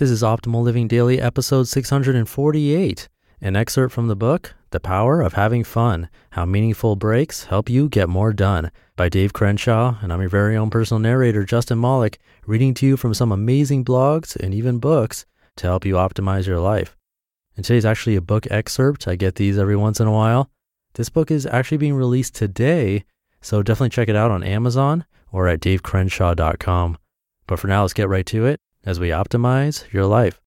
This is Optimal Living Daily, episode 648, an excerpt from the book, The Power of Having Fun How Meaningful Breaks Help You Get More Done by Dave Crenshaw. And I'm your very own personal narrator, Justin Malik, reading to you from some amazing blogs and even books to help you optimize your life. And today's actually a book excerpt. I get these every once in a while. This book is actually being released today, so definitely check it out on Amazon or at davecrenshaw.com. But for now, let's get right to it as we optimize your life.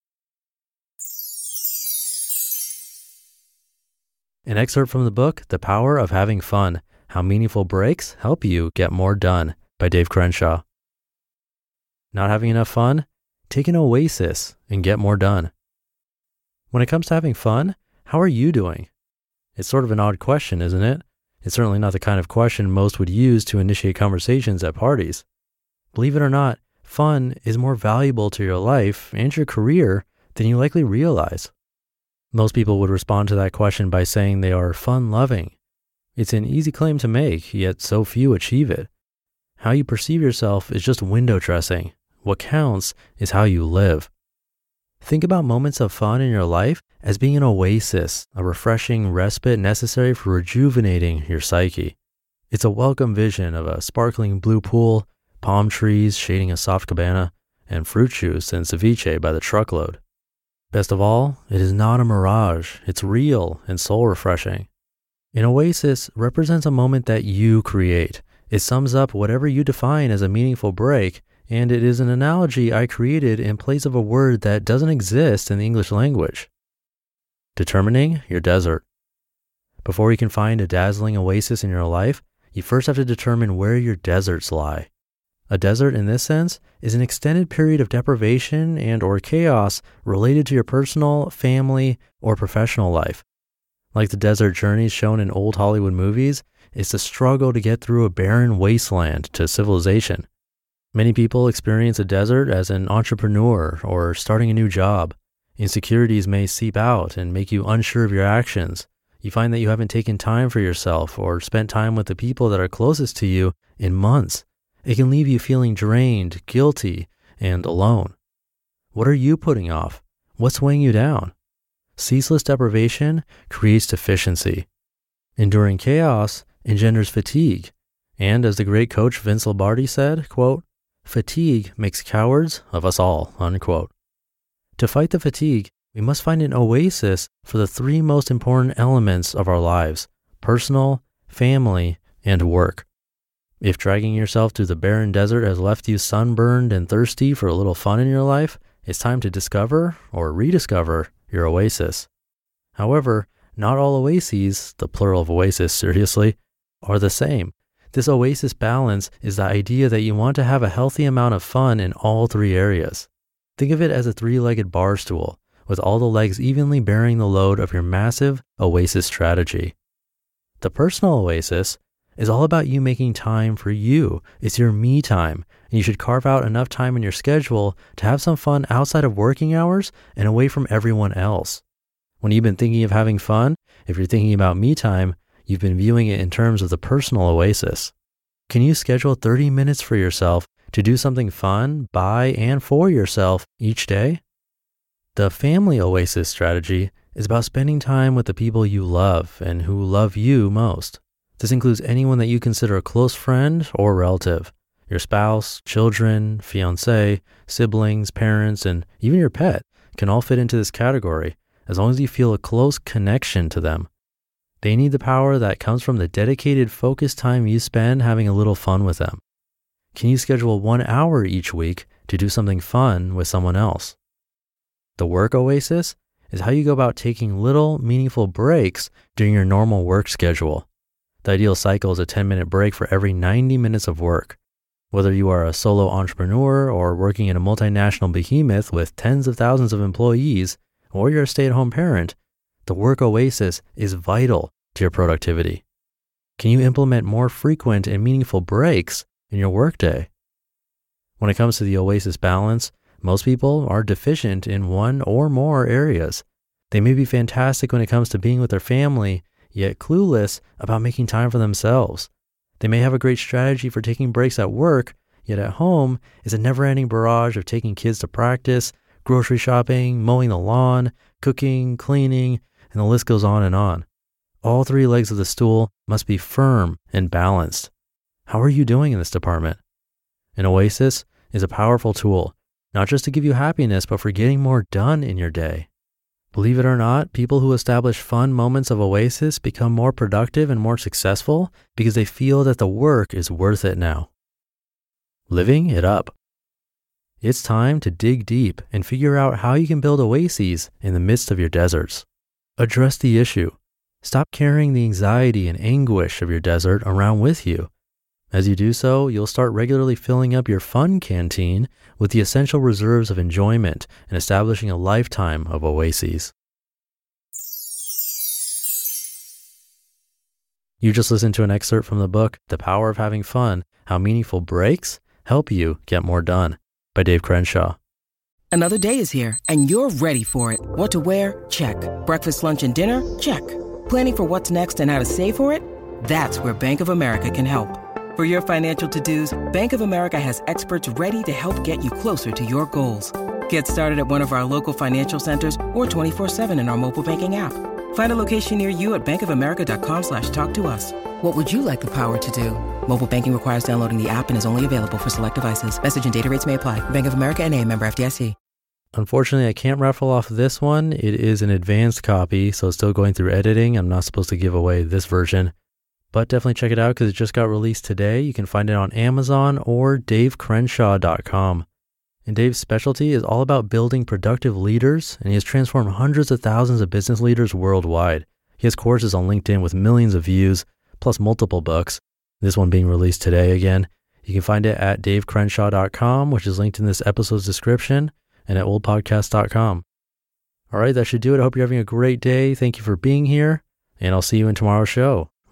An excerpt from the book, The Power of Having Fun How Meaningful Breaks Help You Get More Done by Dave Crenshaw. Not having enough fun? Take an oasis and get more done. When it comes to having fun, how are you doing? It's sort of an odd question, isn't it? It's certainly not the kind of question most would use to initiate conversations at parties. Believe it or not, fun is more valuable to your life and your career than you likely realize. Most people would respond to that question by saying they are fun loving. It's an easy claim to make, yet so few achieve it. How you perceive yourself is just window dressing. What counts is how you live. Think about moments of fun in your life as being an oasis, a refreshing respite necessary for rejuvenating your psyche. It's a welcome vision of a sparkling blue pool, palm trees shading a soft cabana, and fruit juice and ceviche by the truckload. Best of all, it is not a mirage, it's real and soul refreshing. An oasis represents a moment that you create. It sums up whatever you define as a meaningful break, and it is an analogy I created in place of a word that doesn't exist in the English language. Determining your desert. Before you can find a dazzling oasis in your life, you first have to determine where your deserts lie. A desert in this sense is an extended period of deprivation and or chaos related to your personal, family, or professional life. Like the desert journeys shown in old Hollywood movies, it's the struggle to get through a barren wasteland to civilization. Many people experience a desert as an entrepreneur or starting a new job. Insecurities may seep out and make you unsure of your actions. You find that you haven't taken time for yourself or spent time with the people that are closest to you in months. It can leave you feeling drained, guilty, and alone. What are you putting off? What's weighing you down? Ceaseless deprivation creates deficiency. Enduring chaos engenders fatigue. And as the great coach Vince Lombardi said, quote, fatigue makes cowards of us all, unquote. To fight the fatigue, we must find an oasis for the three most important elements of our lives personal, family, and work. If dragging yourself through the barren desert has left you sunburned and thirsty for a little fun in your life, it's time to discover or rediscover your oasis. However, not all oases, the plural of oasis, seriously, are the same. This oasis balance is the idea that you want to have a healthy amount of fun in all three areas. Think of it as a three legged bar stool, with all the legs evenly bearing the load of your massive oasis strategy. The personal oasis is all about you making time for you. It's your me time. And you should carve out enough time in your schedule to have some fun outside of working hours and away from everyone else. When you've been thinking of having fun, if you're thinking about me time, you've been viewing it in terms of the personal oasis. Can you schedule 30 minutes for yourself to do something fun by and for yourself each day? The family oasis strategy is about spending time with the people you love and who love you most. This includes anyone that you consider a close friend or relative. Your spouse, children, fiance, siblings, parents, and even your pet can all fit into this category as long as you feel a close connection to them. They need the power that comes from the dedicated, focused time you spend having a little fun with them. Can you schedule one hour each week to do something fun with someone else? The work oasis is how you go about taking little, meaningful breaks during your normal work schedule. The ideal cycle is a 10 minute break for every 90 minutes of work. Whether you are a solo entrepreneur or working in a multinational behemoth with tens of thousands of employees, or you're a stay at home parent, the work oasis is vital to your productivity. Can you implement more frequent and meaningful breaks in your workday? When it comes to the oasis balance, most people are deficient in one or more areas. They may be fantastic when it comes to being with their family, yet clueless about making time for themselves. They may have a great strategy for taking breaks at work, yet at home is a never ending barrage of taking kids to practice, grocery shopping, mowing the lawn, cooking, cleaning, and the list goes on and on. All three legs of the stool must be firm and balanced. How are you doing in this department? An oasis is a powerful tool, not just to give you happiness, but for getting more done in your day. Believe it or not, people who establish fun moments of oasis become more productive and more successful because they feel that the work is worth it now. Living it up. It's time to dig deep and figure out how you can build oases in the midst of your deserts. Address the issue. Stop carrying the anxiety and anguish of your desert around with you. As you do so, you'll start regularly filling up your fun canteen with the essential reserves of enjoyment and establishing a lifetime of oases. You just listened to an excerpt from the book, The Power of Having Fun How Meaningful Breaks Help You Get More Done by Dave Crenshaw. Another day is here, and you're ready for it. What to wear? Check. Breakfast, lunch, and dinner? Check. Planning for what's next and how to save for it? That's where Bank of America can help. For your financial to-dos, Bank of America has experts ready to help get you closer to your goals. Get started at one of our local financial centers or 24-7 in our mobile banking app. Find a location near you at bankofamerica.com slash talk to us. What would you like the power to do? Mobile banking requires downloading the app and is only available for select devices. Message and data rates may apply. Bank of America and a member FDIC. Unfortunately, I can't raffle off this one. It is an advanced copy, so it's still going through editing. I'm not supposed to give away this version. But definitely check it out because it just got released today. You can find it on Amazon or davecrenshaw.com. And Dave's specialty is all about building productive leaders, and he has transformed hundreds of thousands of business leaders worldwide. He has courses on LinkedIn with millions of views, plus multiple books. This one being released today again. You can find it at davecrenshaw.com, which is linked in this episode's description, and at oldpodcast.com. All right, that should do it. I hope you're having a great day. Thank you for being here, and I'll see you in tomorrow's show